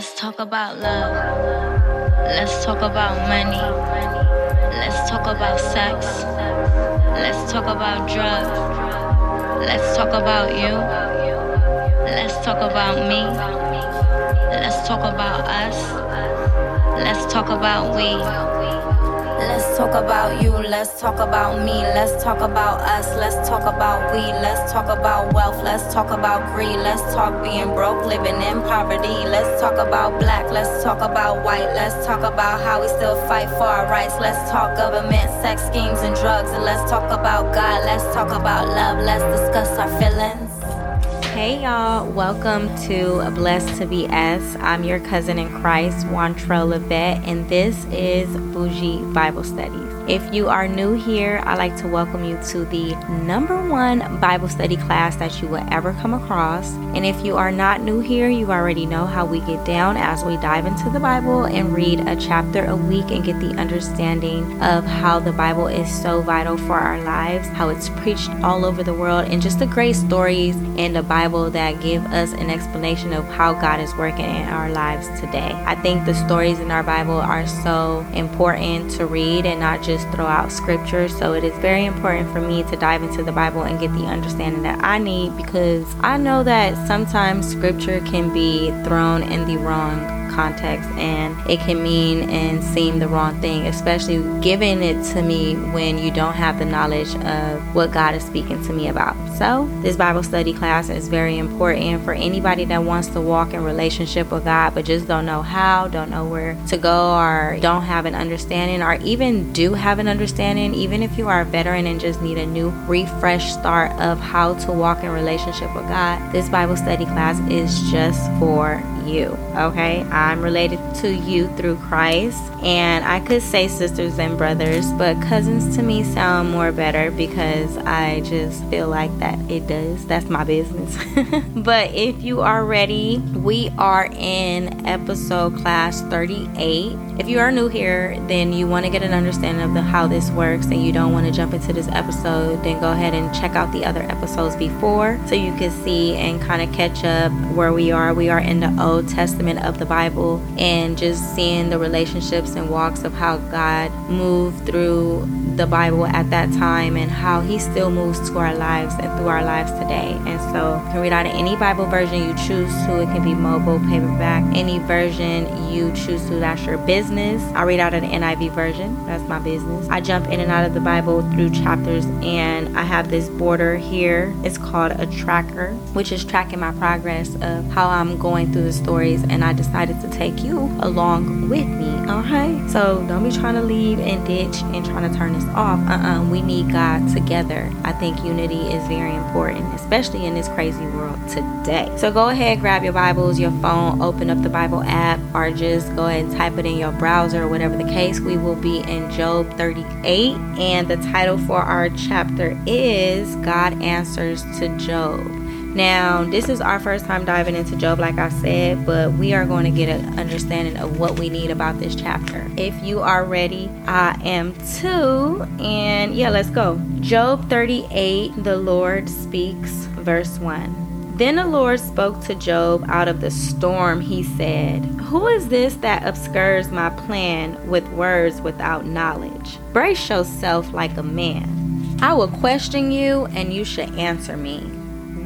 Let's talk about love. Let's talk about money. Let's talk about sex. Let's talk about drugs. Let's talk about you. Let's talk about me. Let's talk about us. Let's talk about we. Let's talk about you, let's talk about me, let's talk about us, let's talk about we, let's talk about wealth, let's talk about greed, let's talk being broke, living in poverty, let's talk about black, let's talk about white, let's talk about how we still fight for our rights, let's talk government, sex schemes, and drugs, and let's talk about God, let's talk about love, let's discuss our feelings. Hey y'all, welcome to Blessed to Be S. I'm your cousin in Christ, Wantrell Levette, and this is Bougie Bible Studies. If you are new here, I'd like to welcome you to the number one Bible study class that you will ever come across. And if you are not new here, you already know how we get down as we dive into the Bible and read a chapter a week and get the understanding of how the Bible is so vital for our lives, how it's preached all over the world, and just the great stories in the Bible that give us an explanation of how God is working in our lives today. I think the stories in our Bible are so important to read and not just just throw out scripture. So it is very important for me to dive into the Bible and get the understanding that I need because I know that sometimes scripture can be thrown in the wrong context and it can mean and seem the wrong thing, especially giving it to me when you don't have the knowledge of what God is speaking to me about. So, this Bible study class is very important for anybody that wants to walk in relationship with God but just don't know how, don't know where to go, or don't have an understanding, or even do have an understanding, even if you are a veteran and just need a new refresh start of how to walk in relationship with God. This Bible study class is just for you. Okay, I'm related to you through Christ, and I could say sisters and brothers, but cousins to me sound more better because I just feel like that it does. That's my business. but if you are ready, we are in episode class 38. If you are new here, then you want to get an understanding of the how this works and you don't want to jump into this episode, then go ahead and check out the other episodes before so you can see and kind of catch up where we are. We are in the Old Testament of the Bible and just seeing the relationships and walks of how God moved through the Bible at that time and how He still moves to our lives and through our lives today. And so you can read out of any Bible version you choose to. It can be mobile, paperback, any version you choose to. That's your business. I read out of the NIV version. That's my business. I jump in and out of the Bible through chapters and I have this border here. It's called a tracker, which is tracking my progress of how I'm going through the stories. And I decided to take you along with me. Okay? So don't be trying to leave and ditch and trying to turn this off. Uh-uh. We need God together. I think unity is very important, especially in this crazy world today. So go ahead, grab your Bibles, your phone, open up the Bible app, or just go ahead and type it in your browser whatever the case. We will be in Job 38, and the title for our chapter is God Answers to Job. Now, this is our first time diving into Job, like I said, but we are going to get an understanding of what we need about this chapter. If you are ready, I am too. And yeah, let's go. Job 38, the Lord speaks, verse 1. Then the Lord spoke to Job out of the storm. He said, Who is this that obscures my plan with words without knowledge? Brace yourself like a man. I will question you, and you shall answer me.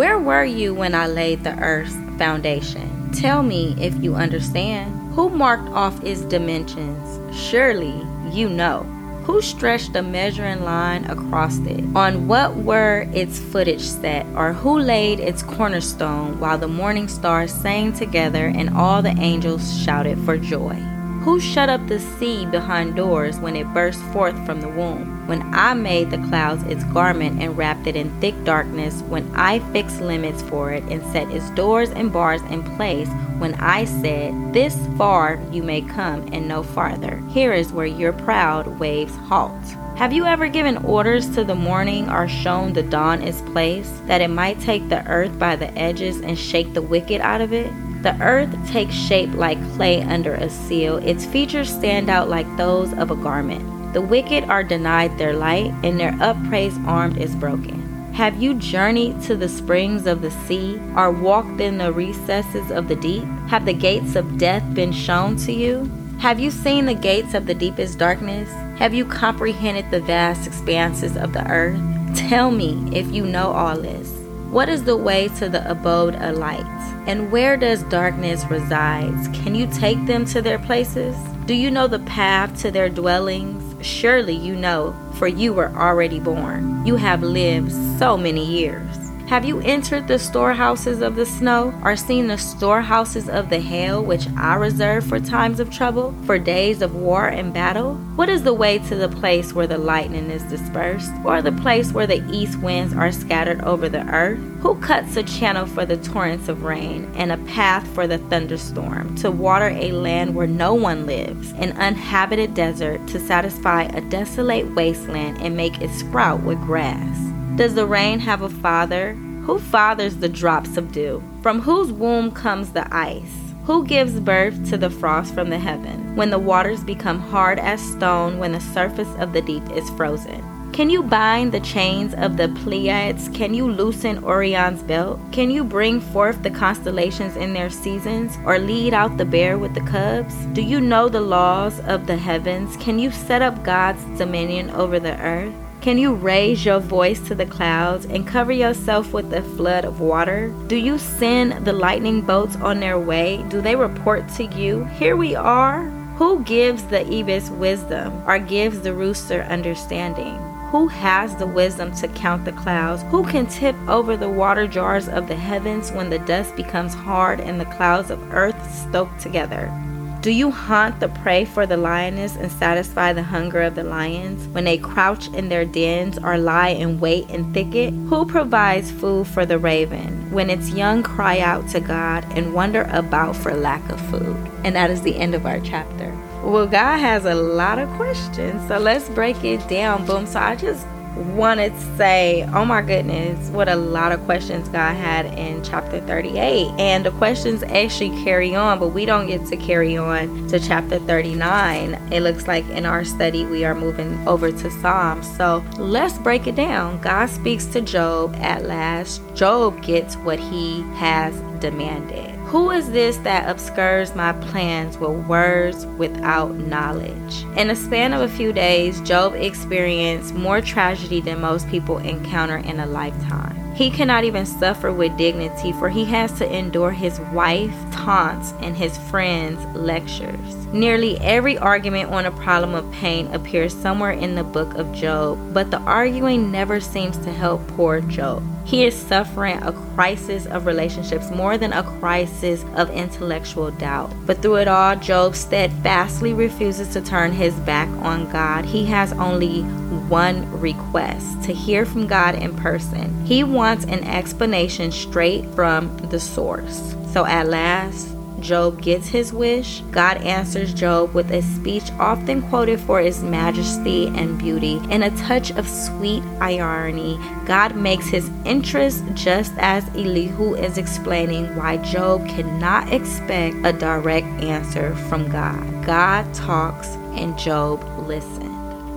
Where were you when I laid the earth's foundation? Tell me if you understand. Who marked off its dimensions? Surely you know. Who stretched the measuring line across it? On what were its footage set? Or who laid its cornerstone while the morning stars sang together and all the angels shouted for joy? Who shut up the sea behind doors when it burst forth from the womb? When I made the clouds its garment and wrapped it in thick darkness, when I fixed limits for it and set its doors and bars in place, when I said, This far you may come and no farther. Here is where your proud waves halt. Have you ever given orders to the morning or shown the dawn its place, that it might take the earth by the edges and shake the wicked out of it? The earth takes shape like clay under a seal. Its features stand out like those of a garment. The wicked are denied their light, and their upraised arm is broken. Have you journeyed to the springs of the sea, or walked in the recesses of the deep? Have the gates of death been shown to you? Have you seen the gates of the deepest darkness? Have you comprehended the vast expanses of the earth? Tell me if you know all this. What is the way to the abode of light? And where does darkness resides? Can you take them to their places? Do you know the path to their dwellings? Surely you know, for you were already born. You have lived so many years. Have you entered the storehouses of the snow, or seen the storehouses of the hail, which I reserve for times of trouble, for days of war and battle? What is the way to the place where the lightning is dispersed, or the place where the east winds are scattered over the earth? Who cuts a channel for the torrents of rain, and a path for the thunderstorm, to water a land where no one lives, an uninhabited desert, to satisfy a desolate wasteland and make it sprout with grass? Does the rain have a father? Who fathers the drops of dew? From whose womb comes the ice? Who gives birth to the frost from the heaven? When the waters become hard as stone, when the surface of the deep is frozen. Can you bind the chains of the Pleiades? Can you loosen Orion's belt? Can you bring forth the constellations in their seasons, or lead out the bear with the cubs? Do you know the laws of the heavens? Can you set up God's dominion over the earth? Can you raise your voice to the clouds and cover yourself with a flood of water? Do you send the lightning bolts on their way? Do they report to you, Here we are? Who gives the ibis wisdom or gives the rooster understanding? Who has the wisdom to count the clouds? Who can tip over the water jars of the heavens when the dust becomes hard and the clouds of earth stoke together? Do you hunt the prey for the lioness and satisfy the hunger of the lions when they crouch in their dens or lie in wait in thicket? Who provides food for the raven when its young cry out to God and wonder about for lack of food? And that is the end of our chapter. Well, God has a lot of questions, so let's break it down. Boom. So I just wanted to say, oh my goodness, what a lot of questions God had in chapter 38. And the questions actually carry on, but we don't get to carry on to chapter 39. It looks like in our study we are moving over to Psalms. So let's break it down. God speaks to Job at last. Job gets what he has demanded. Who is this that obscures my plans with words without knowledge? In a span of a few days, Job experienced more tragedy than most people encounter in a lifetime. He cannot even suffer with dignity, for he has to endure his wife taunts and his friends' lectures. Nearly every argument on a problem of pain appears somewhere in the book of Job, but the arguing never seems to help poor Job. He is suffering a crisis of relationships more than a crisis of intellectual doubt. But through it all, Job steadfastly refuses to turn his back on God. He has only one request to hear from God in person. He wants an explanation straight from the source. So at last, Job gets his wish, God answers Job with a speech often quoted for its majesty and beauty. and a touch of sweet irony, God makes his interest just as Elihu is explaining why Job cannot expect a direct answer from God. God talks and Job listens.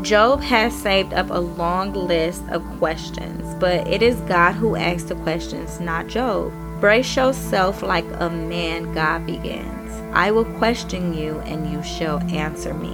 Job has saved up a long list of questions, but it is God who asks the questions, not Job. Brace yourself like a man, God begins. I will question you and you shall answer me.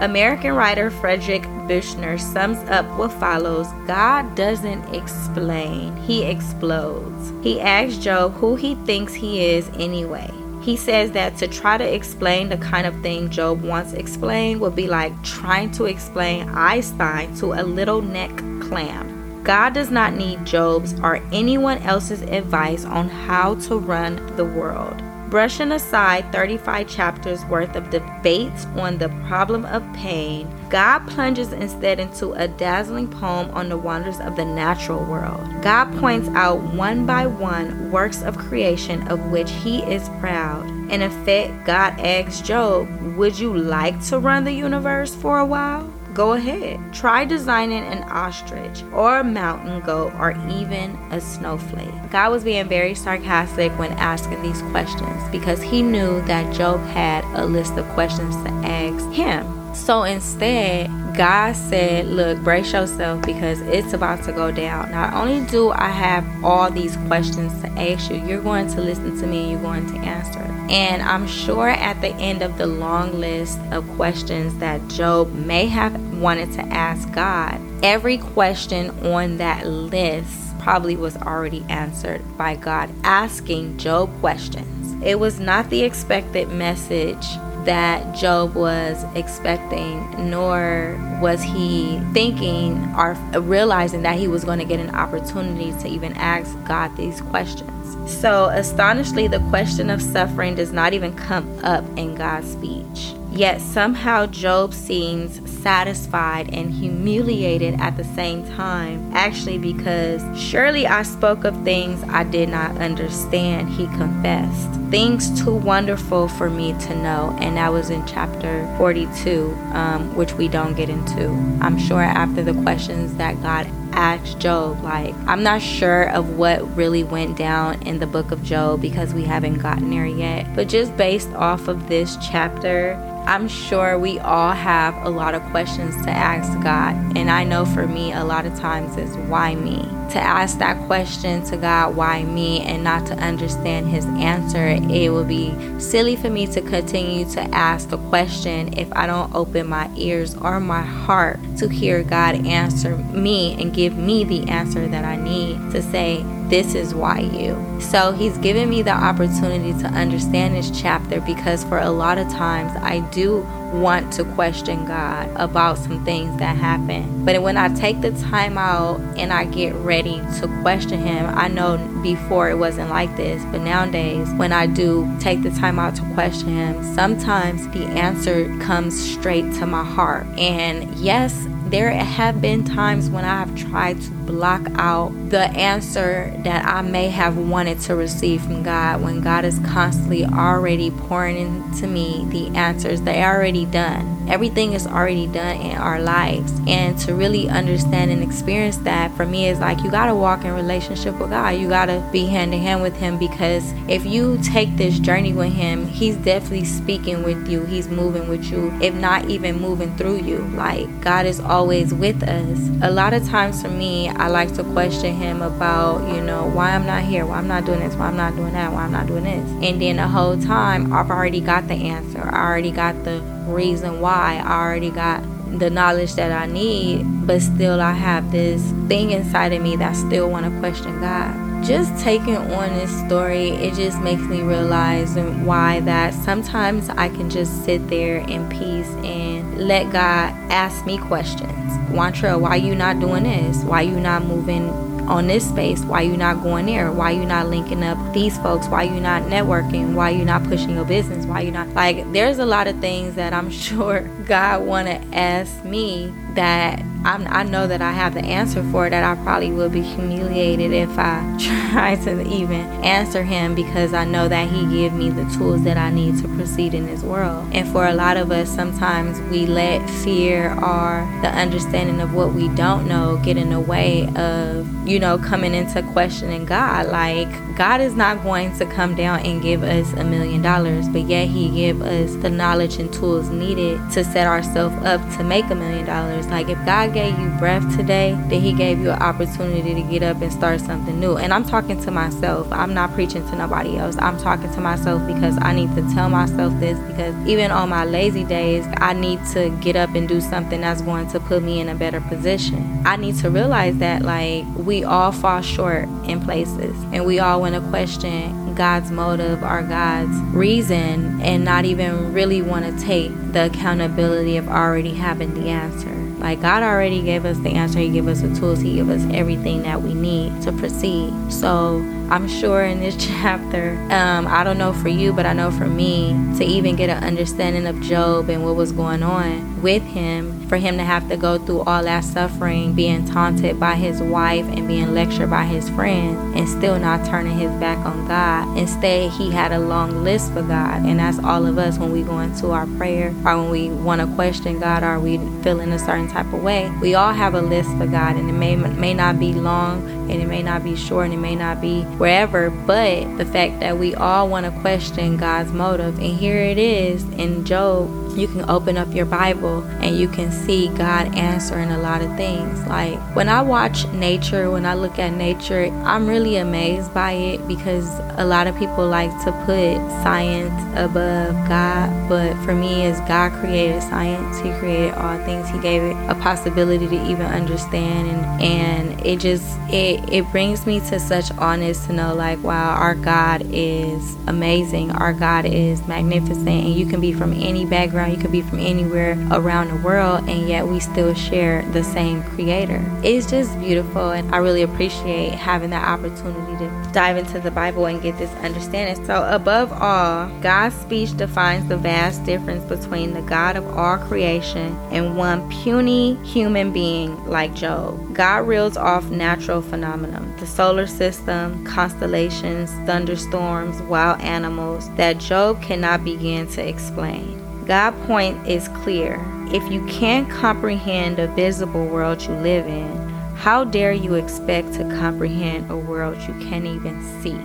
American writer Frederick Buechner sums up what follows God doesn't explain, He explodes. He asks Job who he thinks he is anyway. He says that to try to explain the kind of thing Job once explained would be like trying to explain Einstein to a little neck clam. God does not need Job's or anyone else's advice on how to run the world. Brushing aside 35 chapters worth of debates on the problem of pain, God plunges instead into a dazzling poem on the wonders of the natural world. God points out one by one works of creation of which he is proud. In effect, God asks Job, Would you like to run the universe for a while? Go ahead. Try designing an ostrich or a mountain goat or even a snowflake. God was being very sarcastic when asking these questions because he knew that Job had a list of questions to ask him. So instead, God said, Look, brace yourself because it's about to go down. Not only do I have all these questions to ask you, you're going to listen to me and you're going to answer. And I'm sure at the end of the long list of questions that Job may have wanted to ask God, every question on that list probably was already answered by God asking Job questions. It was not the expected message that Job was expecting, nor was he thinking or realizing that he was going to get an opportunity to even ask God these questions. So, astonishingly, the question of suffering does not even come up in God's speech. Yet somehow Job seems satisfied and humiliated at the same time, actually, because surely I spoke of things I did not understand, he confessed. Things too wonderful for me to know, and that was in chapter 42, um, which we don't get into. I'm sure after the questions that God asked Job. Like, I'm not sure of what really went down in the book of Job because we haven't gotten there yet. But just based off of this chapter, I'm sure we all have a lot of questions to ask God. And I know for me, a lot of times it's why me? To ask that question to God, why me, and not to understand His answer, it would be silly for me to continue to ask the question if I don't open my ears or my heart to hear God answer me and give me the answer that I need to say, this is why you. So he's given me the opportunity to understand this chapter because for a lot of times I do want to question God about some things that happen. But when I take the time out and I get ready to question Him, I know before it wasn't like this, but nowadays when I do take the time out to question Him, sometimes the answer comes straight to my heart. And yes, there have been times when I have tried to block out the answer that I may have wanted to receive from God when God is constantly already pouring into me the answers they already done. Everything is already done in our lives. And to really understand and experience that for me is like you gotta walk in relationship with God. You gotta be hand in hand with him because if you take this journey with him, he's definitely speaking with you. He's moving with you, if not even moving through you. Like God is always with us. A lot of times for me, I like to question him about, you know, why I'm not here, why I'm not doing this, why I'm not doing that, why I'm not doing this. And then the whole time, I've already got the answer. I already got the reason why. I already got the knowledge that I need, but still I have this thing inside of me that still want to question God just taking on this story, it just makes me realize why that sometimes I can just sit there in peace and let God ask me questions. Wantra, why you not doing this? Why you not moving on this space? Why you not going there? Why you not linking up these folks? Why you not networking? Why you not pushing your business? Why you not like there's a lot of things that I'm sure God wanna ask me that I'm, i know that I have the answer for it, that I probably will be humiliated if I try to even answer him because I know that he gave me the tools that I need to proceed in this world. And for a lot of us, sometimes we let fear or the understanding of what we don't know get in the way of, you know, coming into questioning God. Like God is not going to come down and give us a million dollars, but yet he give us the knowledge and tools needed to set ourselves up to make a million dollars. Like if God gave you breath today, that He gave you an opportunity to get up and start something new. And I'm talking to myself. I'm not preaching to nobody else. I'm talking to myself because I need to tell myself this because even on my lazy days, I need to get up and do something that's going to put me in a better position. I need to realize that like we all fall short in places and we all want to question God's motive or God's reason and not even really want to take the accountability of already having the answer. Like God already gave us the answer. He gave us the tools. He gave us everything that we need to proceed. So I'm sure in this chapter, um, I don't know for you, but I know for me to even get an understanding of Job and what was going on with him, for him to have to go through all that suffering, being taunted by his wife and being lectured by his friends, and still not turning his back on God. Instead, he had a long list for God, and that's all of us when we go into our prayer or when we want to question God or we feeling a certain type of way. We all have a list for God, and it may may not be long, and it may not be short, and it may not be wherever, but the fact that we all want to question God's motive, and here it is in Job you can open up your Bible and you can see God answering a lot of things. Like when I watch nature, when I look at nature, I'm really amazed by it because a lot of people like to put science above God. But for me, as God created science, He created all things, He gave it a possibility to even understand. And, and it just, it, it brings me to such honest to know, like, wow, our God is amazing. Our God is magnificent. And you can be from any background, you can be from anywhere around the world, and yet we still share the same creator. It's just beautiful, and I really appreciate having that opportunity to dive into the Bible and get this understanding. So, above all, God's speech defines the vast difference between the God of all creation and one puny human being like Job. God reels off natural phenomena, the solar system, constellations, thunderstorms, wild animals that Job cannot begin to explain. God's point is clear. If you can't comprehend the visible world you live in, how dare you expect to comprehend a world you can't even see?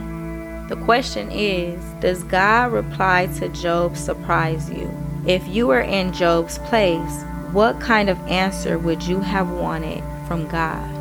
The question is Does God reply to Job surprise you? If you were in Job's place, what kind of answer would you have wanted from God?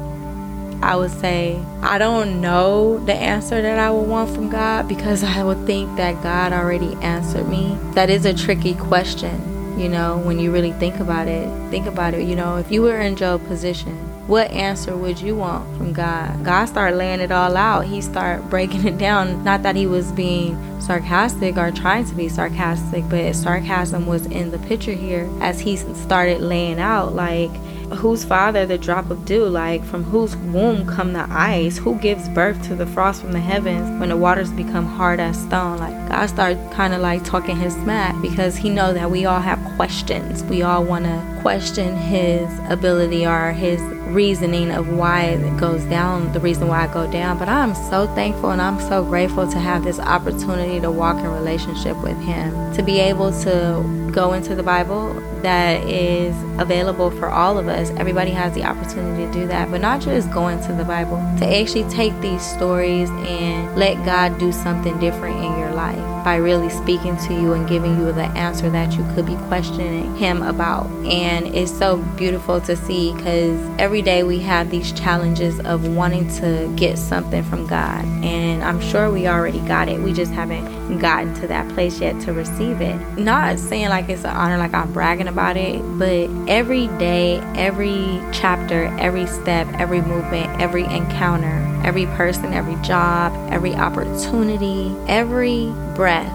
I would say, I don't know the answer that I would want from God because I would think that God already answered me. That is a tricky question, you know, when you really think about it. Think about it, you know, if you were in Job's position, what answer would you want from God? God started laying it all out. He started breaking it down. Not that he was being sarcastic or trying to be sarcastic, but sarcasm was in the picture here as he started laying out like whose father the drop of dew like from whose womb come the ice? Who gives birth to the frost from the heavens when the waters become hard as stone? Like god started kind of like talking his smack because he know that we all have questions. We all want to question his ability or his reasoning of why it goes down, the reason why I go down. But I'm so thankful and I'm so grateful to have this opportunity to walk in relationship with Him, to be able to go into the Bible that is available for all of us. Everybody has the opportunity to do that, but not just going to the Bible, to actually take these stories and let God do something different in your life by really speaking to you and giving you the answer that you could be questioning Him about. And it's so beautiful to see because every day we have these challenges of wanting to get something from God. And I'm sure we already got it. We just haven't gotten to that place yet to receive it. Not saying like it's an honor, like I'm bragging about it, but every day, every chapter, every step, every movement, every encounter, every person, every job, every opportunity, every breath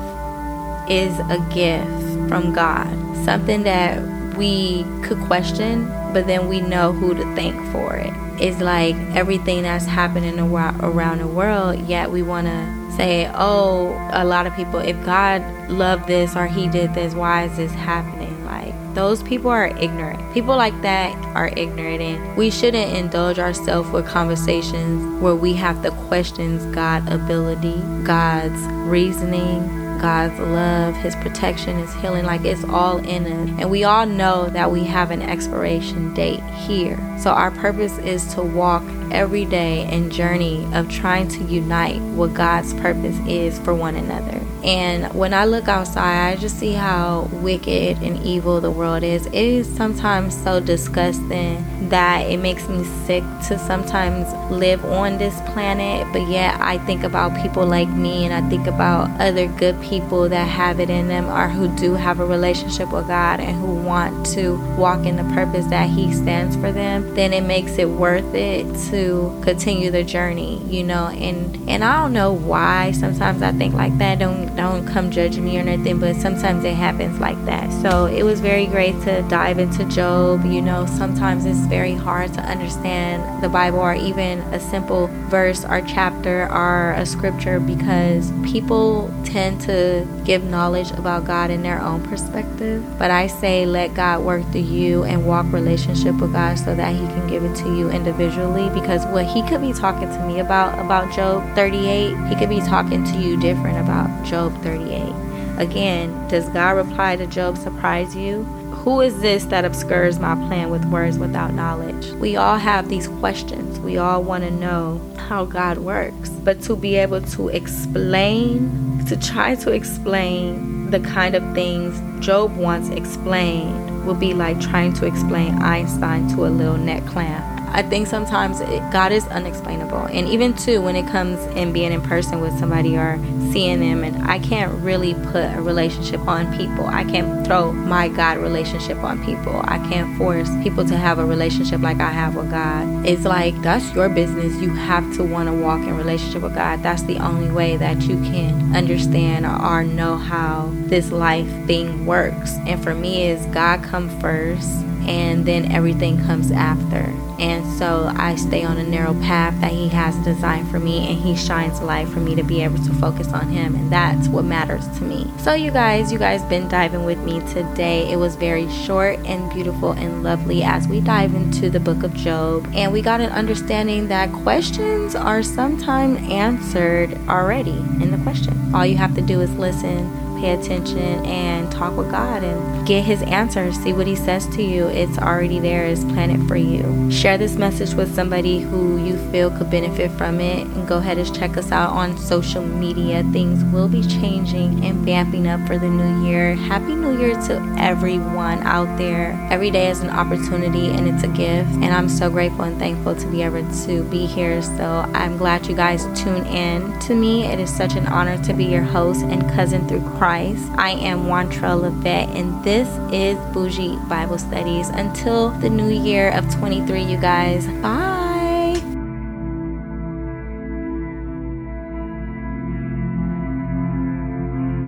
is a gift from God. Something that we could question, but then we know who to thank for it. It's like everything that's happening around the world, yet we want to say, oh, a lot of people, if God loved this or He did this, why is this happening? Those people are ignorant. People like that are ignorant, and we shouldn't indulge ourselves with conversations where we have to question God's ability, God's reasoning, God's love, His protection, His healing, like it's all in us. And we all know that we have an expiration date here. So our purpose is to walk every day and journey of trying to unite what God's purpose is for one another. And when I look outside, I just see how wicked and evil the world is. It is sometimes so disgusting that it makes me sick to sometimes live on this planet. But yet, I think about people like me and I think about other good people that have it in them or who do have a relationship with God and who want to walk in the purpose that He stands for them. Then it makes it worth it to continue the journey, you know. And and I don't know why sometimes I think like that. Don't don't come judge me or nothing, but sometimes it happens like that. So it was very great to dive into Job. You know, sometimes it's very hard to understand the Bible or even a simple verse or chapter or a scripture because people tend to give knowledge about God in their own perspective. But I say let God work through you and walk relationship with God so that he can give it to you individually because what he could be talking to me about about Job 38, he could be talking to you different about Job Job 38. Again, does God reply to Job surprise you? Who is this that obscures my plan with words without knowledge? We all have these questions. We all want to know how God works. But to be able to explain, to try to explain the kind of things Job once explained would be like trying to explain Einstein to a little neck clamp. I think sometimes it, God is unexplainable. And even too, when it comes in being in person with somebody or seeing them, and I can't really put a relationship on people. I can't throw my God relationship on people. I can't force people to have a relationship like I have with God. It's like that's your business. You have to want to walk in relationship with God. That's the only way that you can understand or, or know how this life thing works. And for me, is God come first, and then everything comes after. And so I stay on a narrow path that He has designed for me, and He shines light for me to be able to focus on Him. And that's what matters to me. So, you guys, you guys been diving with me today. It was very short and beautiful and lovely as we dive into the book of Job. And we got an understanding that questions are sometimes answered already in the question. All you have to do is listen pay attention and talk with God and get His answers. See what He says to you. It's already there, it's planted for you. Share this message with somebody who you feel could benefit from it. And go ahead and check us out on social media. Things will be changing and vamping up for the new year. Happy New Year to everyone out there. Every day is an opportunity and it's a gift. And I'm so grateful and thankful to be able to be here. So I'm glad you guys tune in to me. It is such an honor to be your host and cousin through Christ. Christ. I am Wantrell Levette, and this is Bougie Bible Studies. Until the new year of 23, you guys, bye.